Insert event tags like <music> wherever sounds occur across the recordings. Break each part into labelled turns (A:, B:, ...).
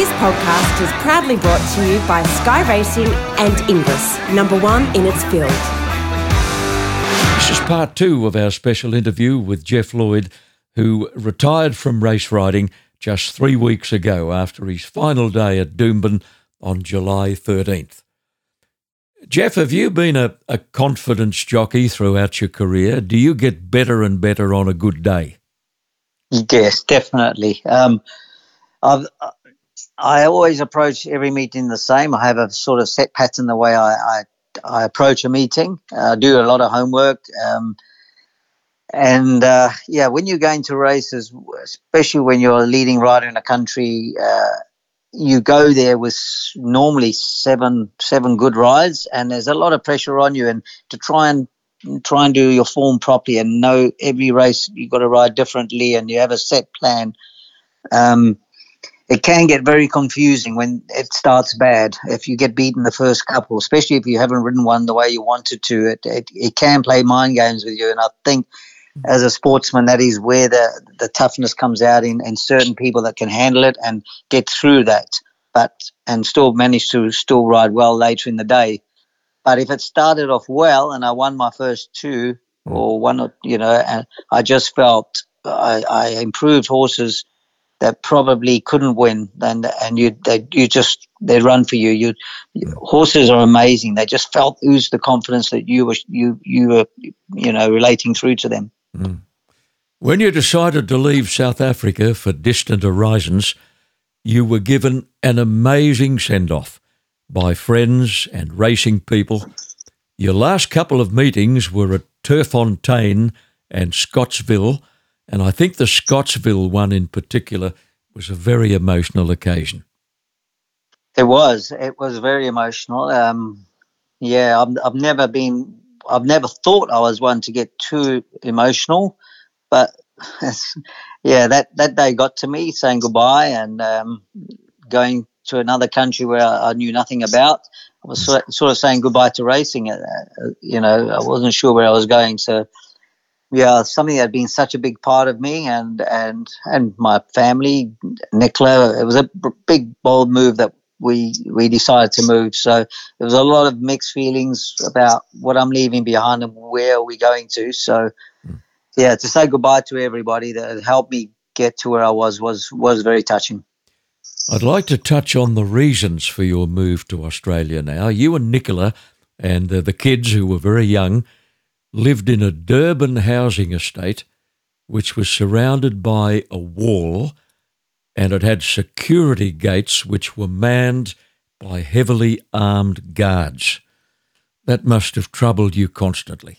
A: This podcast is proudly brought to you by Sky Racing and Inglis, number one in its field.
B: This is part two of our special interview with Jeff Lloyd, who retired from race riding just three weeks ago after his final day at Doomben on July 13th. Jeff, have you been a, a confidence jockey throughout your career? Do you get better and better on a good day?
C: Yes, definitely. Um, I've, I always approach every meeting the same. I have a sort of set pattern the way I, I, I approach a meeting. I do a lot of homework. Um, and uh, yeah, when you're going to races, especially when you're a leading rider in a country, uh, you go there with normally seven seven good rides, and there's a lot of pressure on you. And to try and try and do your form properly and know every race you've got to ride differently, and you have a set plan. Um, it can get very confusing when it starts bad. If you get beaten the first couple, especially if you haven't ridden one the way you wanted to, it, it, it can play mind games with you. And I think mm-hmm. as a sportsman, that is where the, the toughness comes out in, in certain people that can handle it and get through that, but and still manage to still ride well later in the day. But if it started off well and I won my first two mm-hmm. or one, you know, and I just felt I, I improved horses that probably couldn't win, and and you they you just they run for you. You horses are amazing. They just felt ooze the confidence that you were you you were you know relating through to them.
B: Mm. When you decided to leave South Africa for distant horizons, you were given an amazing send off by friends and racing people. Your last couple of meetings were at Turffontein and Scottsville and I think the Scottsville one in particular was a very emotional occasion.
C: It was. It was very emotional. Um, yeah, I've, I've never been, I've never thought I was one to get too emotional, but <laughs> yeah, that, that day got to me saying goodbye and um, going to another country where I, knew nothing about. I was sort of, sort of saying goodbye to racing. Uh, you know, I wasn't sure where I was going. So yeah, something that had been such a big part of me and and and my family. Nicola, it was a big bold move that we we decided to move. So there was a lot of mixed feelings about what I'm leaving behind and where are we going to. So yeah, to say goodbye to everybody that helped me get to where I was was was very touching.
B: I'd like to touch on the reasons for your move to Australia now. You and Nicola and uh, the kids who were very young lived in a Durban housing estate which was surrounded by a wall and it had security gates which were manned by heavily armed guards. That must have troubled you constantly.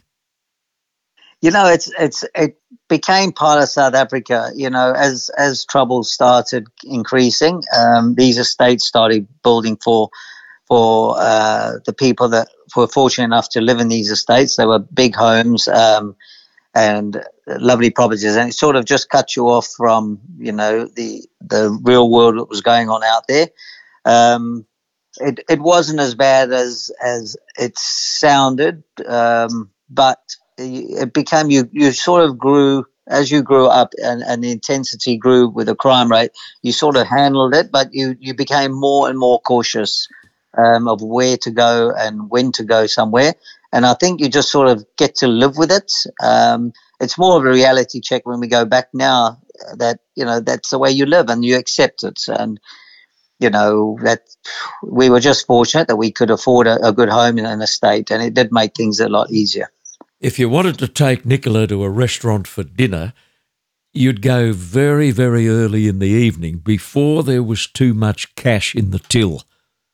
C: You know, it's it's it became part of South Africa. You know, as as trouble started increasing, um, these estates started building for for uh, the people that were fortunate enough to live in these estates. They were big homes um, and lovely properties, and it sort of just cut you off from you know the the real world that was going on out there. Um, it it wasn't as bad as as it sounded, um, but it became you you sort of grew as you grew up and, and the intensity grew with the crime rate, you sort of handled it, but you, you became more and more cautious um, of where to go and when to go somewhere. And I think you just sort of get to live with it. Um, it's more of a reality check when we go back now that, you know, that's the way you live and you accept it. And, you know, that we were just fortunate that we could afford a, a good home in an estate and it did make things a lot easier.
B: If you wanted to take Nicola to a restaurant for dinner, you'd go very, very early in the evening before there was too much cash in the till.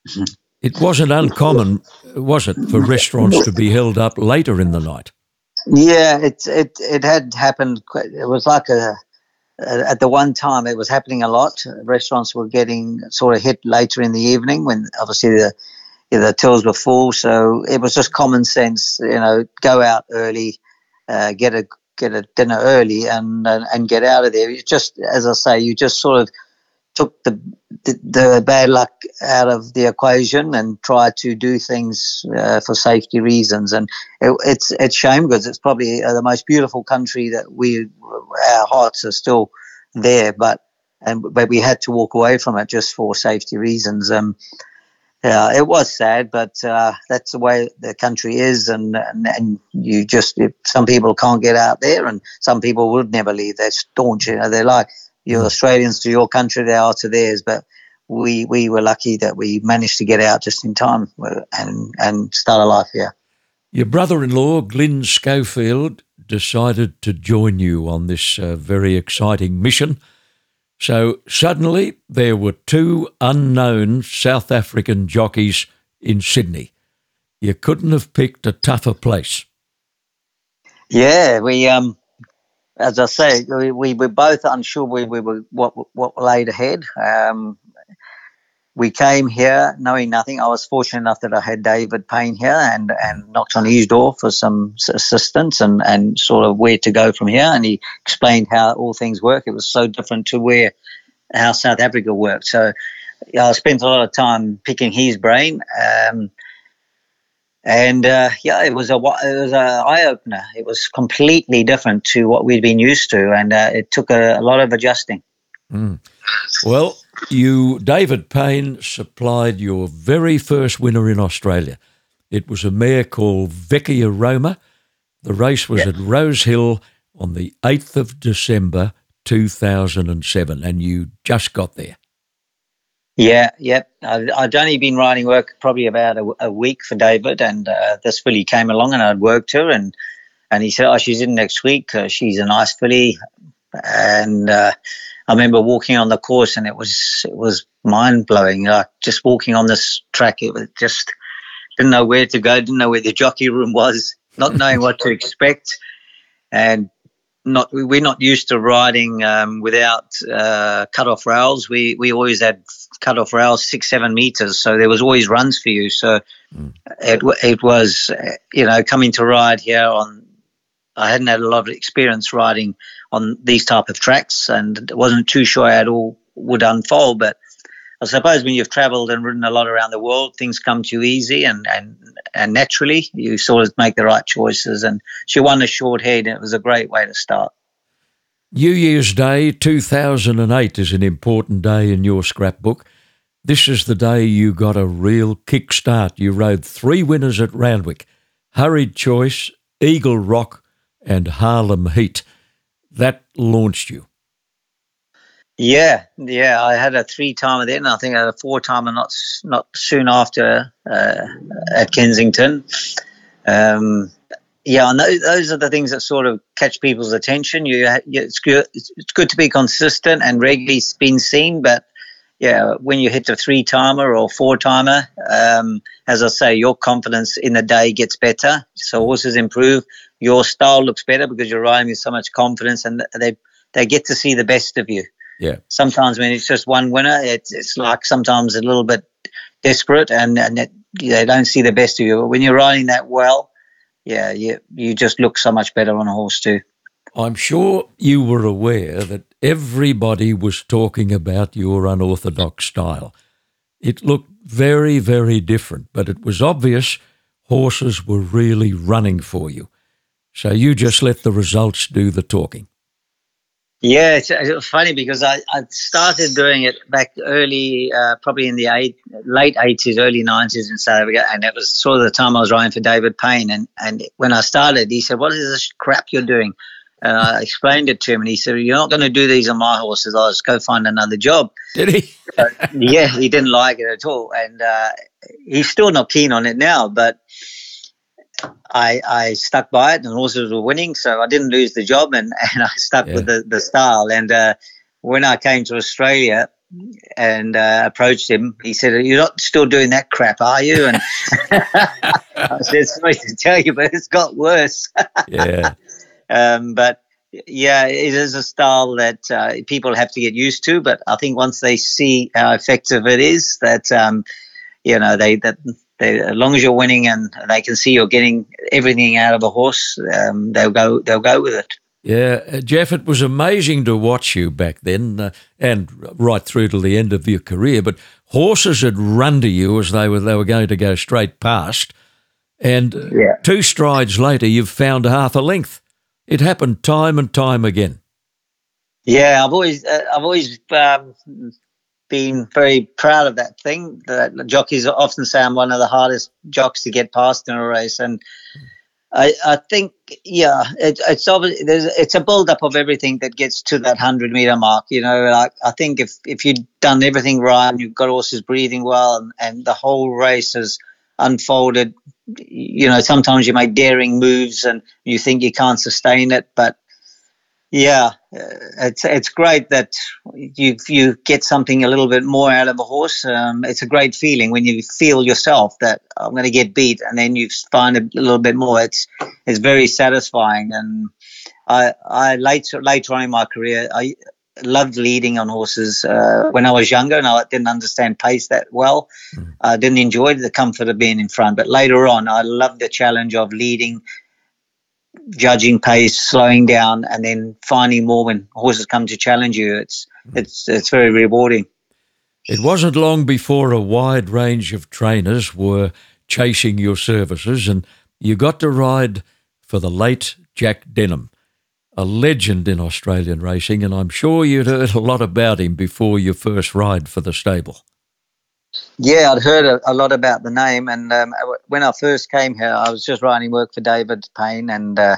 B: Mm-hmm. It wasn't uncommon, was it, for restaurants to be held up later in the night?
C: Yeah, it it it had happened. It was like a at the one time it was happening a lot. Restaurants were getting sort of hit later in the evening when obviously the the tills were full. So it was just common sense, you know, go out early, uh, get a get a dinner early, and, and and get out of there. It's just as I say, you just sort of took the, the, the bad luck out of the equation and tried to do things uh, for safety reasons. And it, it's it's a shame because it's probably uh, the most beautiful country that we our hearts are still there, but and but we had to walk away from it just for safety reasons. Um, yeah, it was sad, but uh, that's the way the country is, and, and and you just some people can't get out there, and some people would never leave. They're staunch, you know. They're like you're mm. Australians to your country, they are to theirs. But we we were lucky that we managed to get out just in time and and start a life here.
B: Your brother-in-law, Glyn Schofield, decided to join you on this uh, very exciting mission. So suddenly there were two unknown South African jockeys in Sydney. You couldn't have picked a tougher place.
C: Yeah, we um, as I say, we, we were both unsure we, we were what what laid ahead. Um, we came here knowing nothing. I was fortunate enough that I had David Payne here and, and knocked on his door for some assistance and, and sort of where to go from here. And he explained how all things work. It was so different to where how South Africa worked. So I spent a lot of time picking his brain. Um, and uh, yeah, it was a it was a eye opener. It was completely different to what we'd been used to, and uh, it took a, a lot of adjusting.
B: Mm. Well, you, David Payne, supplied your very first winner in Australia. It was a mare called Vecchia Roma. The race was at Rose Hill on the 8th of December 2007, and you just got there.
C: Yeah, yep. I'd, only been riding work probably about a, a week for David, and uh, this filly came along, and I'd worked her, and and he said, "Oh, she's in next week. Uh, she's a nice filly," and uh, I remember walking on the course and it was it was mind blowing. Like just walking on this track, it was just didn't know where to go, didn't know where the jockey room was, not knowing what to expect, and not we're not used to riding um, without uh, cut off rails. We we always had cut off rails six seven meters, so there was always runs for you. So mm. it it was you know coming to ride here on. I hadn't had a lot of experience riding on these type of tracks, and wasn't too sure how it all would unfold. But I suppose when you've travelled and ridden a lot around the world, things come to you easy and, and, and naturally. You sort of make the right choices. And she won a short head, and it was a great way to start.
B: New Year's Day 2008 is an important day in your scrapbook. This is the day you got a real kick start. You rode three winners at Randwick Hurried Choice, Eagle Rock, and Harlem Heat that launched you.
C: Yeah, yeah, I had a three timer then. I think I had a four timer not not soon after uh, at Kensington. Um, yeah, and those, those are the things that sort of catch people's attention. You, it's good, it's good to be consistent and regularly being seen, but yeah, when you hit the three timer or four timer, um, as I say, your confidence in the day gets better. So horses improve. Your style looks better because you're riding with so much confidence, and they they get to see the best of you.
B: Yeah.
C: Sometimes when it's just one winner, it's it's like sometimes a little bit desperate, and and it, they don't see the best of you. But when you're riding that well, yeah, you you just look so much better on a horse too.
B: I'm sure you were aware that everybody was talking about your unorthodox style. It looked very, very different, but it was obvious horses were really running for you. So you just let the results do the talking.
C: Yeah, it's, it's funny because I, I, started doing it back early, uh, probably in the eight, late 80s, early 90s in South Africa. And it was sort of the time I was riding for David Payne. And, and when I started, he said, What is this crap you're doing? And I explained it to him, and he said, "You're not going to do these on my horses. I'll just go find another job."
B: Did he?
C: yeah, he didn't like it at all, and uh, he's still not keen on it now. But I, I stuck by it, and horses were winning, so I didn't lose the job, and, <laughs> and I stuck yeah. with the, the style. And uh, when I came to Australia, and uh, approached him. He said, "You're not still doing that crap, are you?" And <laughs> I said, "Sorry to tell you, but it's got worse." <laughs>
B: yeah.
C: Um, but yeah, it is a style that uh, people have to get used to. But I think once they see how effective it is, that um, you know they that they, as long as you're winning and they can see you're getting everything out of a horse, um, they'll go they'll go with it.
B: Yeah, uh, Jeff, it was amazing to watch you back then uh, and right through to the end of your career. But horses had run to you as they were they were going to go straight past, and yeah. two strides later, you've found half a length. It happened time and time again.
C: Yeah, I've always uh, I've always um, been very proud of that thing. That jockeys often say I'm one of the hardest jocks to get past in a race, and I, I think yeah, it, it's obviously it's a build up of everything that gets to that hundred meter mark. You know, like I think if if you've done everything right and you've got horses breathing well and, and the whole race has unfolded, you know, sometimes you make daring moves and you think you can't sustain it, but yeah, uh, it's it's great that you you get something a little bit more out of a horse. Um, it's a great feeling when you feel yourself that I'm going to get beat, and then you find a little bit more. It's it's very satisfying, and I I later later on in my career I loved leading on horses uh, when I was younger, and I didn't understand pace that well. Mm. I didn't enjoy the comfort of being in front, but later on I loved the challenge of leading judging pace, slowing down, and then finding more when horses come to challenge you. It's it's it's very rewarding.
B: It wasn't long before a wide range of trainers were chasing your services, and you got to ride for the late Jack Denham, a legend in Australian racing, and I'm sure you'd heard a lot about him before your first ride for the stable.
C: Yeah, I'd heard a, a lot about the name, and um, when I first came here, I was just writing work for David Payne and uh,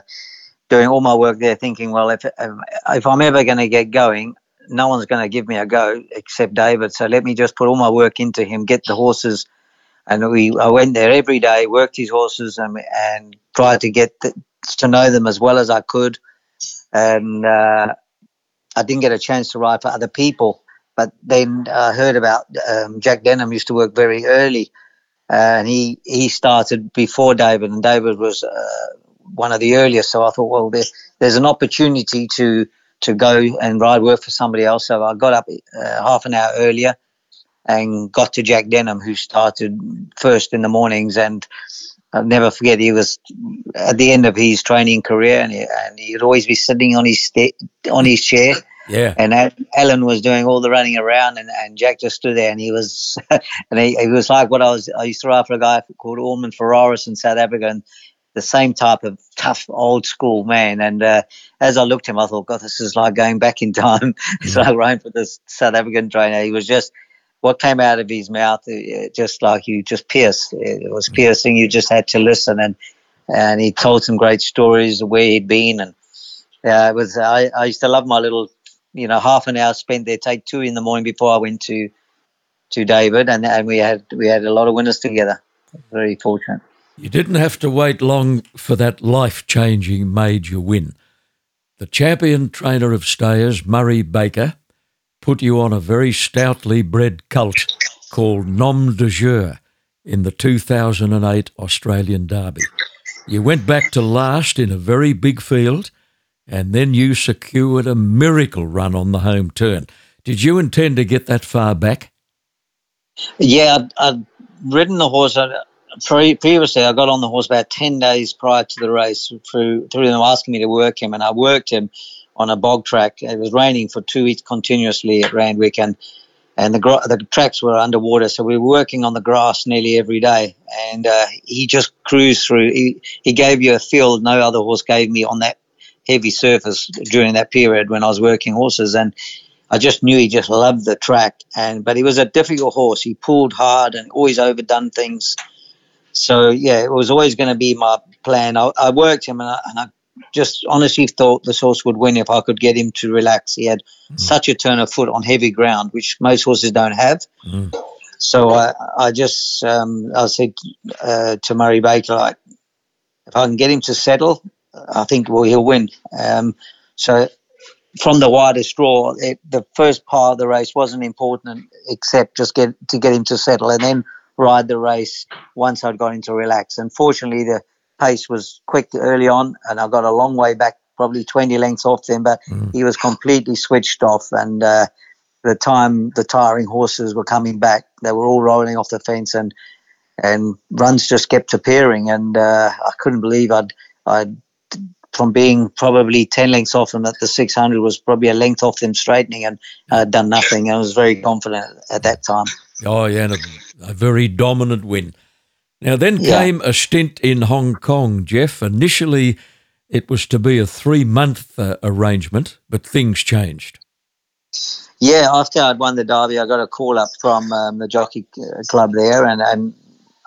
C: doing all my work there, thinking, well, if if I'm ever going to get going, no one's going to give me a go except David. So let me just put all my work into him, get the horses, and we I went there every day, worked his horses, and and tried to get the, to know them as well as I could, and uh, I didn't get a chance to ride for other people but then I uh, heard about um, Jack Denham used to work very early, and he he started before David, and David was uh, one of the earliest. So I thought, well, there, there's an opportunity to to go and ride work for somebody else. So I got up uh, half an hour earlier and got to Jack Denham, who started first in the mornings. And I'll never forget, he was at the end of his training career, and, he, he'd always be sitting on his st- on his chair
B: yeah.
C: And Alan was doing all the running around, and, and Jack just stood there, and he was, <laughs> and he, he was like what I was. I used to ride for a guy called Ormond Ferraris in South Africa, and the same type of tough old school man. And uh, as I looked at him, I thought, God, this is like going back in time. <laughs> it's like running for this South African trainer. He was just what came out of his mouth, uh, just like you just pierced. It was piercing. You just had to listen, and and he told some great stories of where he'd been, and yeah, it was. I, I used to love my little you know half an hour spent there. Take two in the morning before I went to to David, and and we had we had a lot of winners together. Very fortunate.
B: You didn't have to wait long for that life changing major win. The champion trainer of stayers, Murray Baker, put you on a very stoutly bred colt called Nom du Jeu in the 2008 Australian Derby. You went back to last in a very big field and then you secured a miracle run on the home turn. Did you intend to get that far back?
C: Yeah, I'd, I'd ridden the horse. Uh, previously, I got on the horse about 10 days prior to the race through, through them asking me to work him, and I worked him on a bog track. It was raining for two weeks continuously at Randwick, and and the the tracks were underwater, so we were working on the grass nearly every day. And uh, he just cruised through. He he gave you a field no other horse gave me on that heavy surface during that period when I was working horses, and I just knew he just loved the track. And but he was a difficult horse. He pulled hard and always overdone things. So yeah, it was always going to be my plan. I, I worked him, and I, and I, just honestly thought this horse would win if I could get him to relax. He had mm. such a turn of foot on heavy ground, which most horses don't have. Mm. So I, I just um, I said uh, to Murray Baker, like, if I can get him to settle, I think well, he'll win. Um, so from the widest draw, it, the first part of the race wasn't important except just get to get him to settle and then ride the race once I'd got him to relax. Unfortunately, the pace was quick early on, and I got a long way back, probably 20 lengths off him, but mm. he was completely switched off. And uh, the time the tiring horses were coming back, they were all rolling off the fence, and and runs just kept appearing. And uh, I couldn't believe I'd I'd from being probably 10 lengths off them at the 600 was probably a length off them straightening and uh, done nothing. I was very confident at that time.
B: Oh, yeah, and a, a very dominant win. Now, then yeah. came a stint in Hong Kong, Jeff. Initially, it was to be a three month uh, arrangement, but things changed.
C: Yeah, after I'd won the Derby, I got a call up from um, the jockey uh, club there and, and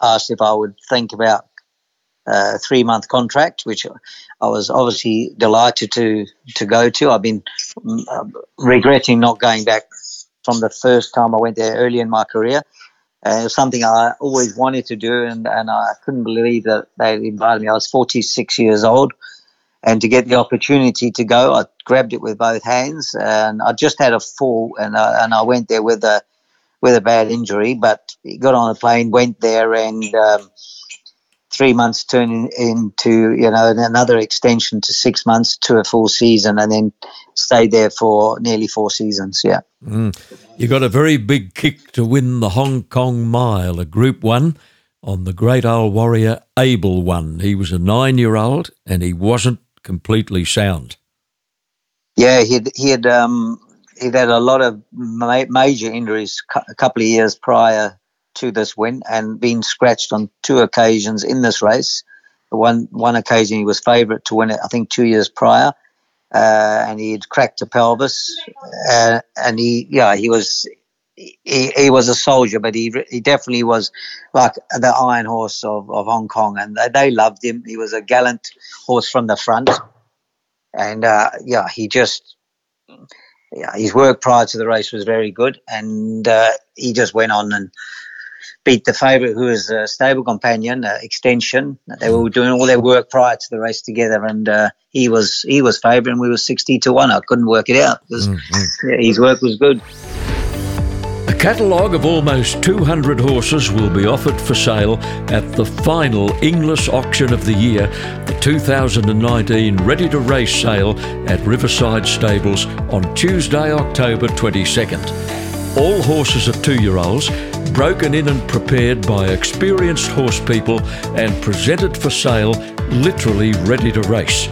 C: asked if I would think about three month contract, which I was obviously delighted to to go to. I've been uh, regretting not going back from the first time I went there early in my career. Uh, it was something I always wanted to do, and, and I couldn't believe that they invited me. I was 46 years old, and to get the opportunity to go, I grabbed it with both hands. And I just had a fall, and I, and I went there with a with a bad injury, but got on a plane, went there, and um, three months turning into you know another extension to six months to a full season, and then stayed there for nearly four seasons. Yeah.
B: Mm. You got a very big kick to win the Hong Kong Mile, a Group One, on the great old warrior Able One. He was a nine-year-old, and he wasn't completely sound.
C: Yeah, he he had um, he'd had a lot of ma- major injuries a couple of years prior to this win and been scratched on two occasions in this race. One one occasion he was favourite to win it, I think two years prior, uh, and he had cracked a pelvis, uh, and he yeah he was. He, he was a soldier, but he he definitely was like the iron horse of, of Hong Kong, and they, they loved him. He was a gallant horse from the front, and uh, yeah, he just yeah, his work prior to the race was very good, and uh, he just went on and beat the favourite, who was a stable companion, uh, Extension. They were doing all their work prior to the race together, and uh, he was he was favourite, and we were sixty to one. I couldn't work it out because mm-hmm. yeah, his work was good.
B: A catalogue of almost 200 horses will be offered for sale at the final Inglis auction of the year, the 2019 Ready to Race sale at Riverside Stables on Tuesday, October 22nd. All horses are two year olds broken in and prepared by experienced horse people and presented for sale, literally ready to race.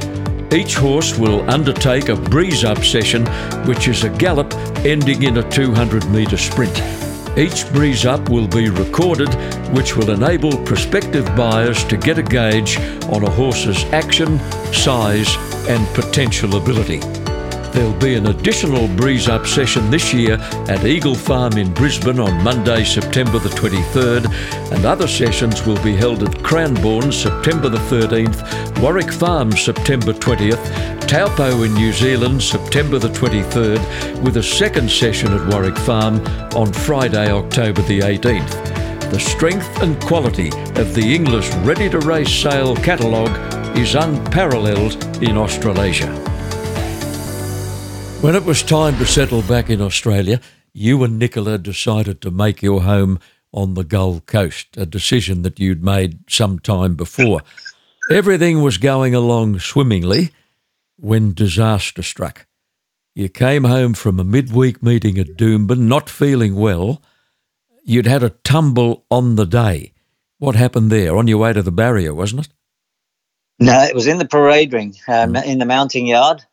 B: Each horse will undertake a breeze up session, which is a gallop ending in a 200 metre sprint. Each breeze up will be recorded, which will enable prospective buyers to get a gauge on a horse's action, size, and potential ability. There'll be an additional Breeze Up session this year at Eagle Farm in Brisbane on Monday, September the 23rd, and other sessions will be held at Cranbourne September the 13th, Warwick Farm September 20th, Taupo in New Zealand September the 23rd, with a second session at Warwick Farm on Friday, October the 18th. The strength and quality of the Inglis Ready to Race sale catalogue is unparalleled in Australasia. When it was time to settle back in Australia, you and Nicola decided to make your home on the Gold Coast, a decision that you'd made some time before. Everything was going along swimmingly when disaster struck. You came home from a midweek meeting at Doomben, not feeling well. You'd had a tumble on the day. What happened there? On your way to the barrier, wasn't it?
C: No, it was in the parade ring, um, in the mounting yard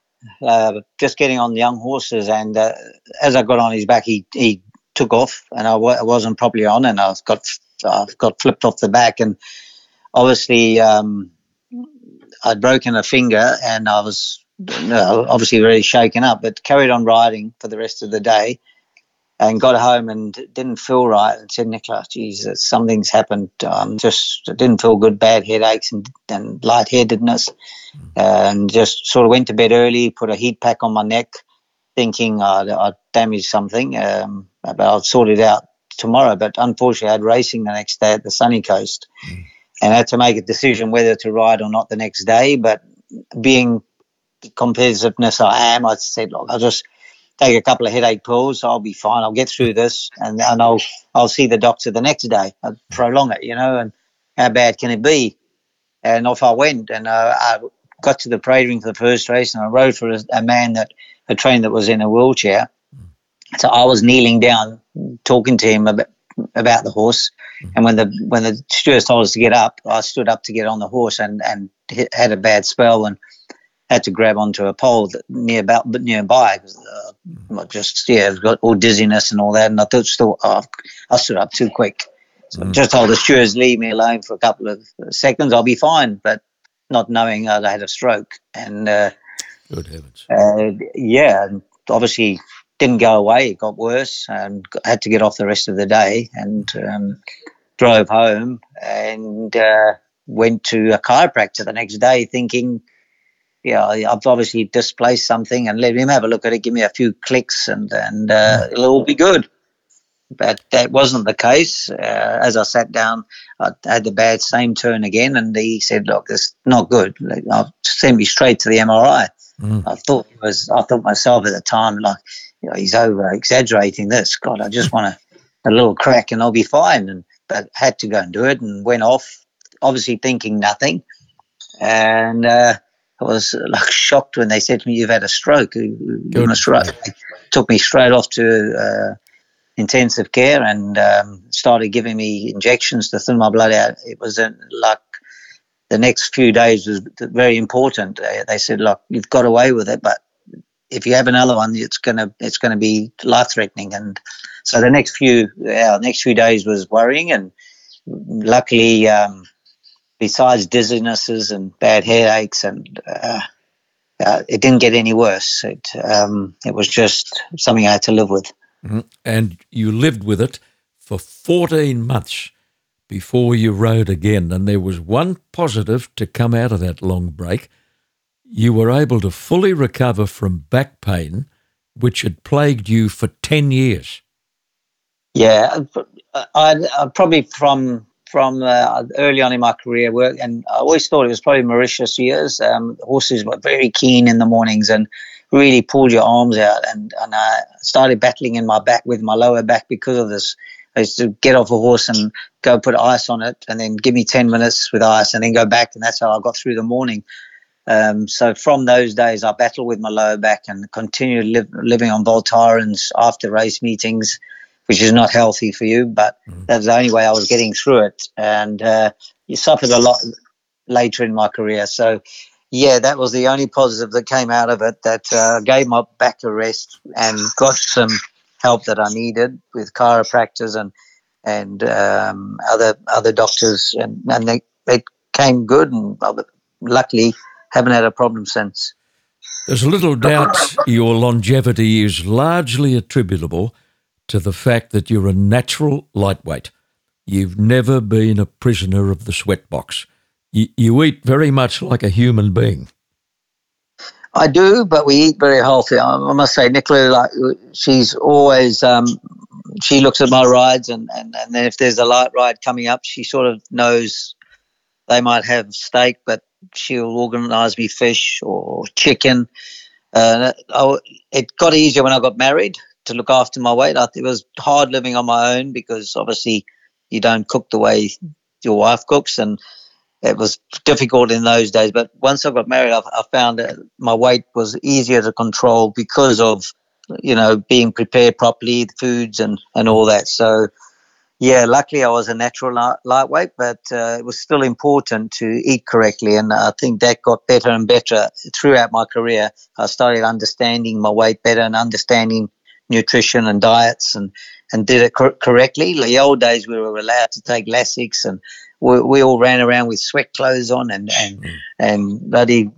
C: uh, just getting on the young horses. And uh, as I got on his back, he, he took off, and I w- I wasn't properly on, and I got I got flipped off the back, and obviously um, I'd broken a finger, and I was obviously very shaken up, but carried on riding for the rest of the day. And got home and didn't feel right. And said, Nicola, Jesus, something's happened. Um, just didn't feel good, bad headaches and, and lightheadedness and just sort of went to bed early, put a heat pack on my neck, thinking I'd, I'd damaged something, um, but I'll sort it out tomorrow. But unfortunately, I had racing the next day at the sunny coast, mm. and I had to make a decision whether to ride or not the next day. But being the competitiveness I am, I said, look, I'll just take a couple of headache pills. I'll be fine. I'll get through this, and, and I'll I'll see the doctor the next day. I'll prolong it, you know. And how bad can it be? And off I went, and uh, I got to the parade ring for the first race, and I rode for a, a man that a train that was in a wheelchair. So I was kneeling down, talking to him about, about the horse. And when the when the steward told us to get up, I stood up to get on the horse and and hit, had a bad spell and had to grab onto a pole that near about nearby because uh, just yeah, got all dizziness and all that. And I thought still oh, I stood up too quick. So mm. just told the stewards leave me alone for a couple of seconds. I'll be fine. But not knowing I had a stroke. And uh,
B: good heavens,
C: uh, yeah, obviously didn't go away. It got worse, and had to get off the rest of the day, and um, drove home and uh, went to a chiropractor the next day, thinking, yeah, I've obviously displaced something, and let him have a look at it, give me a few clicks, and and uh, it'll all be good. But that wasn't the case. Uh, as I sat down, I had the bad same turn again, and he said, "Look, this not good. I'll send me straight to the MRI." Mm. I thought was. I thought myself at the time, like, you know, he's over exaggerating this. God, I just <laughs> want a, a little crack, and I'll be fine. And but had to go and do it, and went off, obviously thinking nothing, and. Uh, I was like shocked when they said to me, "You've had a stroke." You must right. Took me straight off to uh, intensive care and um, started giving me injections to thin my blood out. It was a, like the next few days was very important. They, they said, "Look, you've got away with it, but if you have another one, it's gonna it's gonna be life threatening." And so the next few our next few days was worrying, and luckily, um, besides dizzinesses and bad headaches, and uh, uh, it didn't get any worse. It um, it was just something I had to live with.
B: Mm-hmm. And you lived with it for 14 months before you rode again. And there was one positive to come out of that long break. You were able to fully recover from back pain, which had plagued you for 10 years.
C: Yeah, I, I probably from from uh, early on in my career work, and I always thought it was probably Mauritius years. Um, horses were very keen in the mornings, and really pulled your arms out and, and I started battling in my back with my lower back because of this. I used to get off a horse and go put ice on it and then give me 10 minutes with ice and then go back. And that's how I got through the morning. Um, so from those days, I battled with my lower back and continued live, living on Voltarens after race meetings, which is not healthy for you, but mm. that was the only way I was getting through it. And uh, you suffered a lot later in my career. So yeah, that was the only positive that came out of it. That uh, gave my back a rest and got some help that I needed with chiropractors and and um, other other doctors, and, and they, they came good, and luckily haven't had a problem since.
B: There's little doubt your longevity is largely attributable to the fact that you're a natural lightweight. You've never been a prisoner of the sweatbox you, you eat very much like a human being.
C: I do, but we eat very healthy. I, must say, Nicola, like she's always um, she looks at my rides, and, and and then if there's a light ride coming up, she sort of knows they might have steak, but she'll organise me fish or chicken. Uh, I, it got easier when I got married to look after my weight. it was hard living on my own because obviously you don't cook the way your wife cooks, and it was difficult in those days. But once I got married, I, I, found that my weight was easier to control because of, you know, being prepared properly, the foods and, and all that. So, yeah, luckily I was a natural light, lightweight, but uh, it was still important to eat correctly. And I think that got better and better throughout my career. I started understanding my weight better and understanding nutrition and diets and, and did it cor- correctly. The old days we were allowed to take Lasix and we, we all ran around with sweat clothes on and and mm. and bloody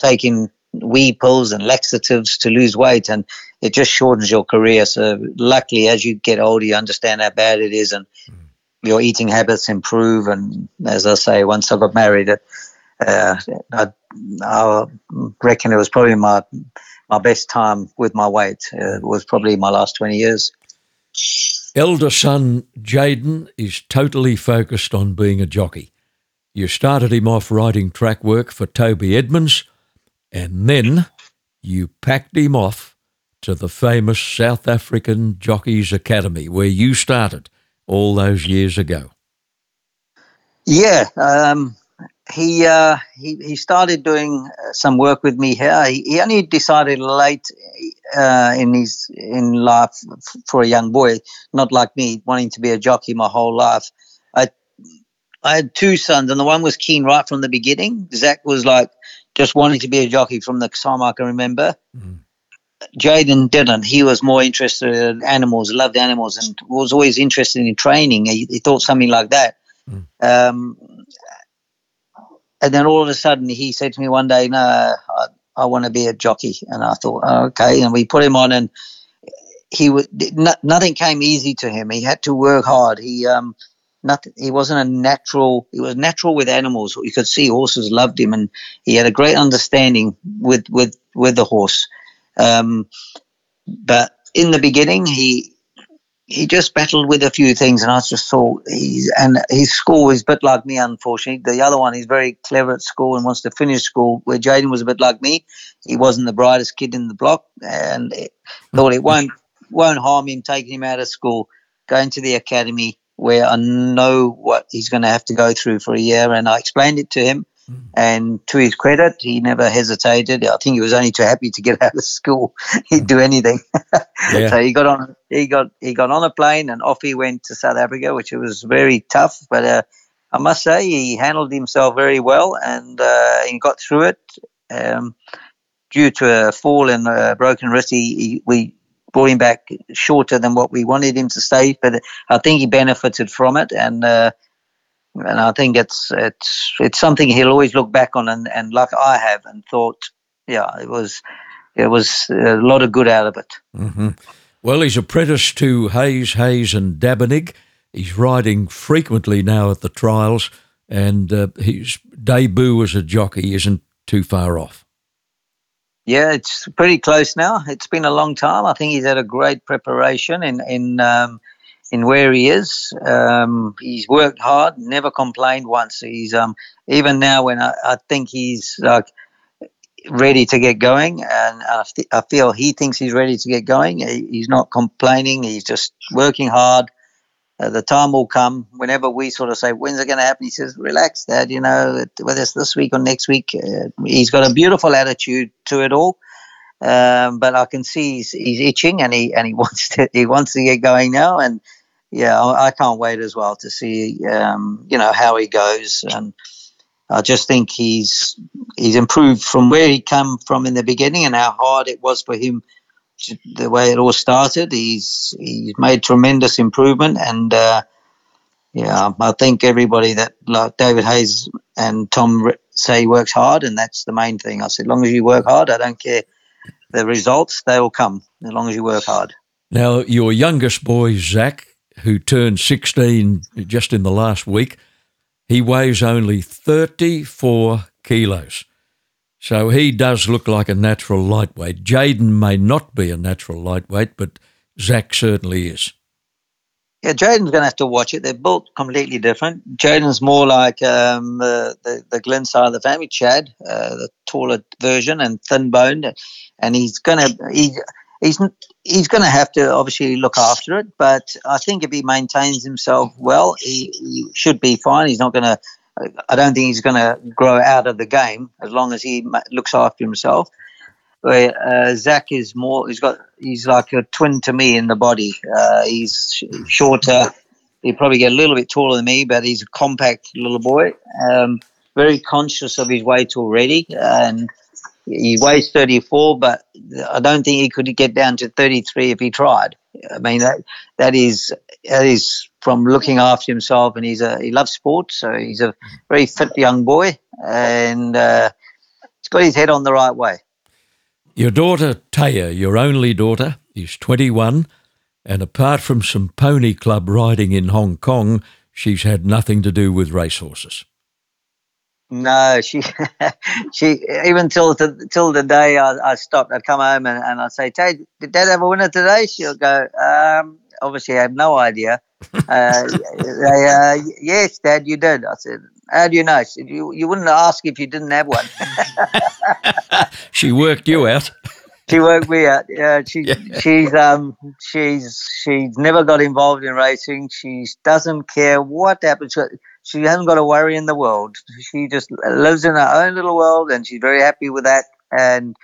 C: taking wee pills and laxatives to lose weight, and it just shortens your career. So luckily, as you get older, you understand how bad it is, and mm. your eating habits improve. And as I say, once I got married, uh, I, I reckon it was probably my my best time with my weight. Uh, was probably my last twenty years.
B: Elder son Jaden is totally focused on being a jockey. You started him off riding track work for Toby Edmonds, and then you packed him off to the famous South African Jockeys Academy, where you started all those years ago.
C: Yeah, um, he, uh, he he started doing uh, some work with me here. He, he only decided late uh, in his in life for a young boy, not like me, wanting to be a jockey my whole life. I I had two sons, and the one was keen right from the beginning. Zach was like just wanting to be a jockey from the time I can remember. Mm. Jaden didn't. He was more interested in animals, loved animals, and was always interested in training. He, he thought something like that. Mm. Um, and then all of a sudden, he said to me one day, "No, I, I want to be a jockey." And I thought, oh, "Okay." And we put him on, and he was nothing came easy to him. He had to work hard. He um, nothing. He wasn't a natural. He was natural with animals. You could see horses loved him, and he had a great understanding with with with the horse. Um, but in the beginning, he he just battled with a few things, and I just thought he's and his school is a bit like me. Unfortunately, the other one he's very clever at school and wants to finish school. Where Jaden was a bit like me, he wasn't the brightest kid in the block, and thought it won't won't harm him taking him out of school, going to the academy where I know what he's going to have to go through for a year, and I explained it to him. And to his credit, he never hesitated. I think he was only too happy to get out of school. <laughs> He'd do anything. <laughs> Yeah. so he got on. He got he got on a plane and off he went to South Africa, which was very tough. But uh, I must say he handled himself very well and uh, he got through it. Um, due to a fall and a broken wrist, he, he, we brought him back shorter than what we wanted him to stay. But I think he benefited from it and. Uh, and I think it's it's it's something he'll always look back on and, and like I have and thought, yeah, it was it was a lot of good out of it.
B: Mm-hmm. Well, he's apprenticed to Hayes, Hayes, and Dabernig. He's riding frequently now at the trials, and uh, his debut as a jockey isn't too far off.
C: Yeah, it's pretty close now. It's been a long time. I think he's had a great preparation in in um, in where he is. Um, he's worked hard, never complained once. He's um, even now when I, I think he's like ready to get going, and I, th- I, feel he thinks he's ready to get going. He, he's not complaining. He's just working hard. Uh, the time will come whenever we sort of say, "When's it going to happen?" He says, "Relax, Dad. You know, whether it's this week or next week." Uh, he's got a beautiful attitude to it all. Um, but I can see he's, he's itching and he and he <laughs> wants to he wants to get going now and yeah, I, can't wait as well to see um, you know how he goes, and I just think he's he's improved from where he came from in the beginning and how hard it was for him. To, the way it all started, he's he's made tremendous improvement, and uh, yeah, I think everybody that like David Hayes and Tom say he works hard, and that's the main thing. I said, as long as you work hard, I don't care the results; they will come as long as you work hard.
B: Now, your youngest boy, Zach, who turned 16 just in the last week, he weighs only 34 kilos. So he does look like a natural lightweight. Jaden may not be a natural lightweight, but Zach certainly is.
C: Yeah, Jaden's going to have to watch it. They're both completely different. Jaden's more like um, the, the, the Glyn side of the family, Chad, uh, the taller version and thin boned, and he's going to he he's he's going to have to obviously look after it. But I think if he maintains himself well, he, he should be fine. He's not going to. I don't think he's going to grow out of the game as long as he looks after himself. Uh, Zach is more, he's got, he's like a twin to me in the body. Uh, he's sh- shorter. He probably get a little bit taller than me, but he's a compact little boy. Um, very conscious of his weight already, and he weighs 34, but I don't think he could get down to 33 if he tried. I mean that that is that is from looking after himself, and he's a he loves sports, so he's a very fit young boy, and uh, he's got his head on the right way.
B: Your daughter Taya, your only daughter, is 21, and apart from some pony club riding in Hong Kong, she's had nothing to do with racehorses.
C: No, she, <laughs> she even till the, till the day I, I stopped, I'd come home and, and I'd say, "Tay, did Dad have a winner today?" She'll go, um, "Obviously, I have no idea." Uh, <laughs> they, uh, yes, Dad, you did. I said, "How do you know?" Said, "You you wouldn't ask if you didn't have one." <laughs>
B: she worked you out.
C: She worked me out. Yeah, she yeah. she's um she's she's never got involved in racing. She doesn't care what happens. She hasn't got a worry in the world. She just lives in her own little world, and she's very happy with that. And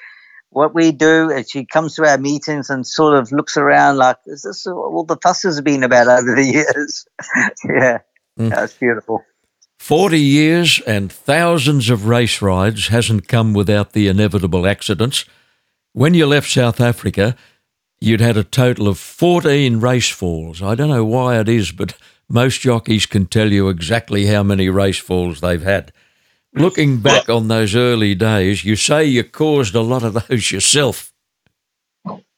C: what we do is she comes to our meetings and sort of looks around like, is this all the fuss has been about <laughs> over the years? <laughs> yeah, mm. that's beautiful.
B: 40 years and thousands of race rides hasn't come without the inevitable accidents. When you left South Africa, you'd had a total of 14 race falls. I don't know why it is, but most jockeys can tell you exactly how many race falls they've had. Looking back on those early days, you say you caused a lot of those <laughs> yourself.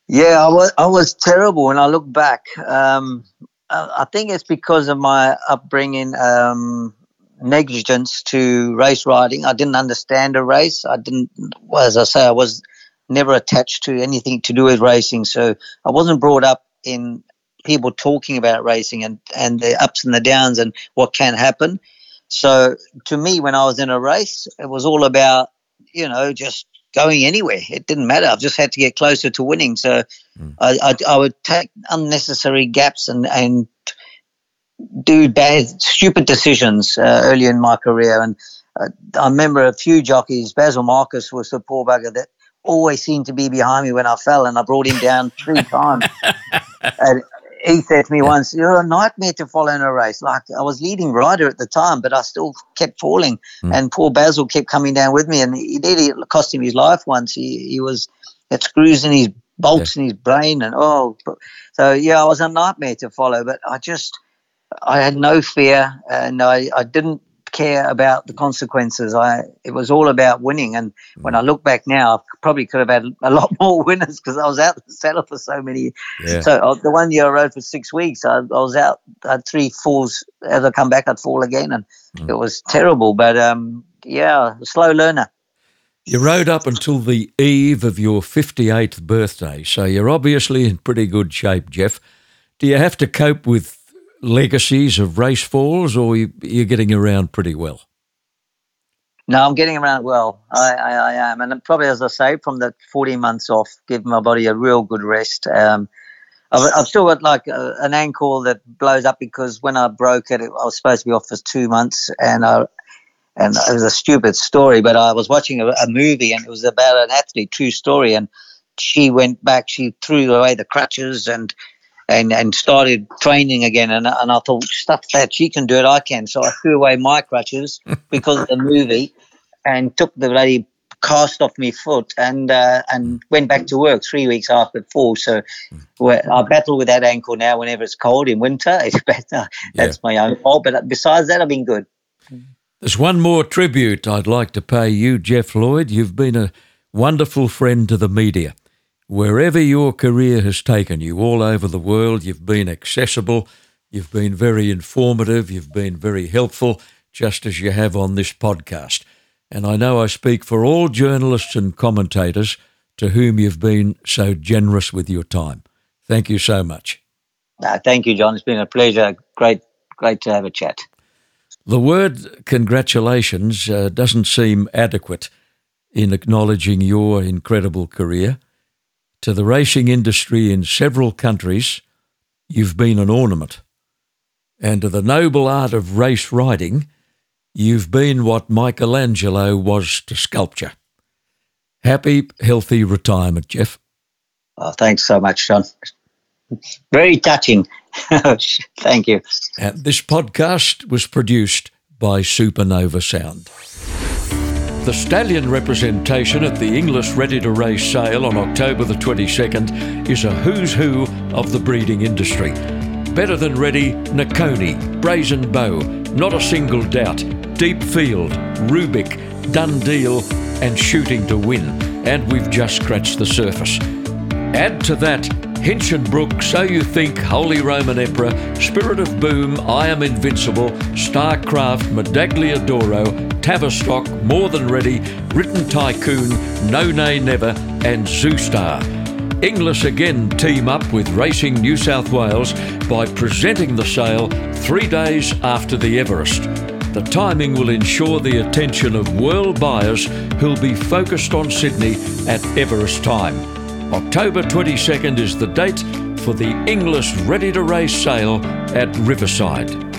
C: Yeah, I was, I was terrible when I look back. Um, I think it's because of my upbringing, um, negligence to race riding. I didn't understand a race. I didn't, as I say, I was never attached to anything to do with racing. So I wasn't brought up in people talking about racing and, and the ups and the downs and what can happen. So to me, when I was in a race, it was all about, you know, just going anywhere. It didn't matter. I've just had to get closer to winning. So mm. I, I, I, would take unnecessary gaps and, and do bad, stupid decisions uh, early in my career. And uh, I remember a few jockeys. Basil Marcus was the poor bugger that always seemed to be behind me when I fell, and I brought him down three <laughs> times. and he said to me once, "You're a nightmare to follow in a race." Like I was leading rider at the time, but I still kept falling, mm. and poor Basil kept coming down with me, and he nearly cost him his life once. He he was had screws in his bolts yeah. in his brain, and oh, so yeah, I was a nightmare to follow. But I just I had no fear, and I I didn't care about the consequences. I it was all about winning. And when I look back now, I probably could have had a lot <laughs> more winners because I was out the saddle for so many. Yeah. So uh, the one year I rode for six weeks, I, I, was out. I had three falls. As I come back, I'd fall again, and mm. it was terrible. But um, yeah, slow learner.
B: You rode up until the eve of your 58th birthday, so you're obviously in pretty good shape, Jeff. Do you have to cope with legacies of race falls, or you, are getting around pretty well?
C: No, I'm getting around well. I, I, I, am, and probably as I say, from the 40 months off, give my body a real good rest. Um, I've, I've, still got like a, an ankle that blows up because when I broke it, it, I was supposed to be off for two months, and I and it was a stupid story. But I was watching a, a movie, and it was about an athlete, true story, and she went back, she threw away the crutches, and and, and started training again. And, and I thought, stuff that, she can do it, I can. So I threw away my crutches <laughs> because of the movie and took the bloody cast off my foot and uh, and went back to work three weeks after the fall. So I battle with that ankle now whenever it's cold in winter. <laughs> It's better. That's yeah. my own fault. But besides that, I've been good.
B: There's one more tribute I'd like to pay you, Jeff Lloyd. You've been a wonderful friend to the media. Wherever your career has taken you, all over the world, you've been accessible, you've been very informative, you've been very helpful, just as you have on this podcast. And I know I speak for all journalists and commentators to whom you've been so generous with your time. Thank you so much.
C: Uh, thank you, John. It's been a pleasure. Great, great to have a chat.
B: The word congratulations uh, doesn't seem adequate in acknowledging your incredible career. To the racing industry in several countries, you've been an ornament. And to the noble art of race riding, you've been what Michelangelo was to sculpture. Happy, healthy retirement, Jeff.
C: Oh, thanks so much, John. Very touching. <laughs> Thank you.
B: And this podcast was produced by Supernova Sound. The stallion representation at the Inglis Ready to Race sale on October the 22nd is a who's who of the breeding industry. Better than ready, Nicconi, Brazen Beau, Not a Single Doubt, Deep Field, Rubick, Done Deal, and Shooting to Win. And we've just scratched the surface. Add to that Hinchinbrook, So You Think, Holy Roman Emperor, Spirit of Boom, I Am Invincible, Starcraft, Medaglia D'Oro, Tavistock, More Than Ready, Written Tycoon, No Nay Never, and Zoustar. Inglis again team up with Racing New South Wales by presenting the sale three days after the Everest. The timing will ensure the attention of world buyers who'll be focused on Sydney at Everest time. October 22nd is the date for the Inglis Ready to Race sale at Riverside.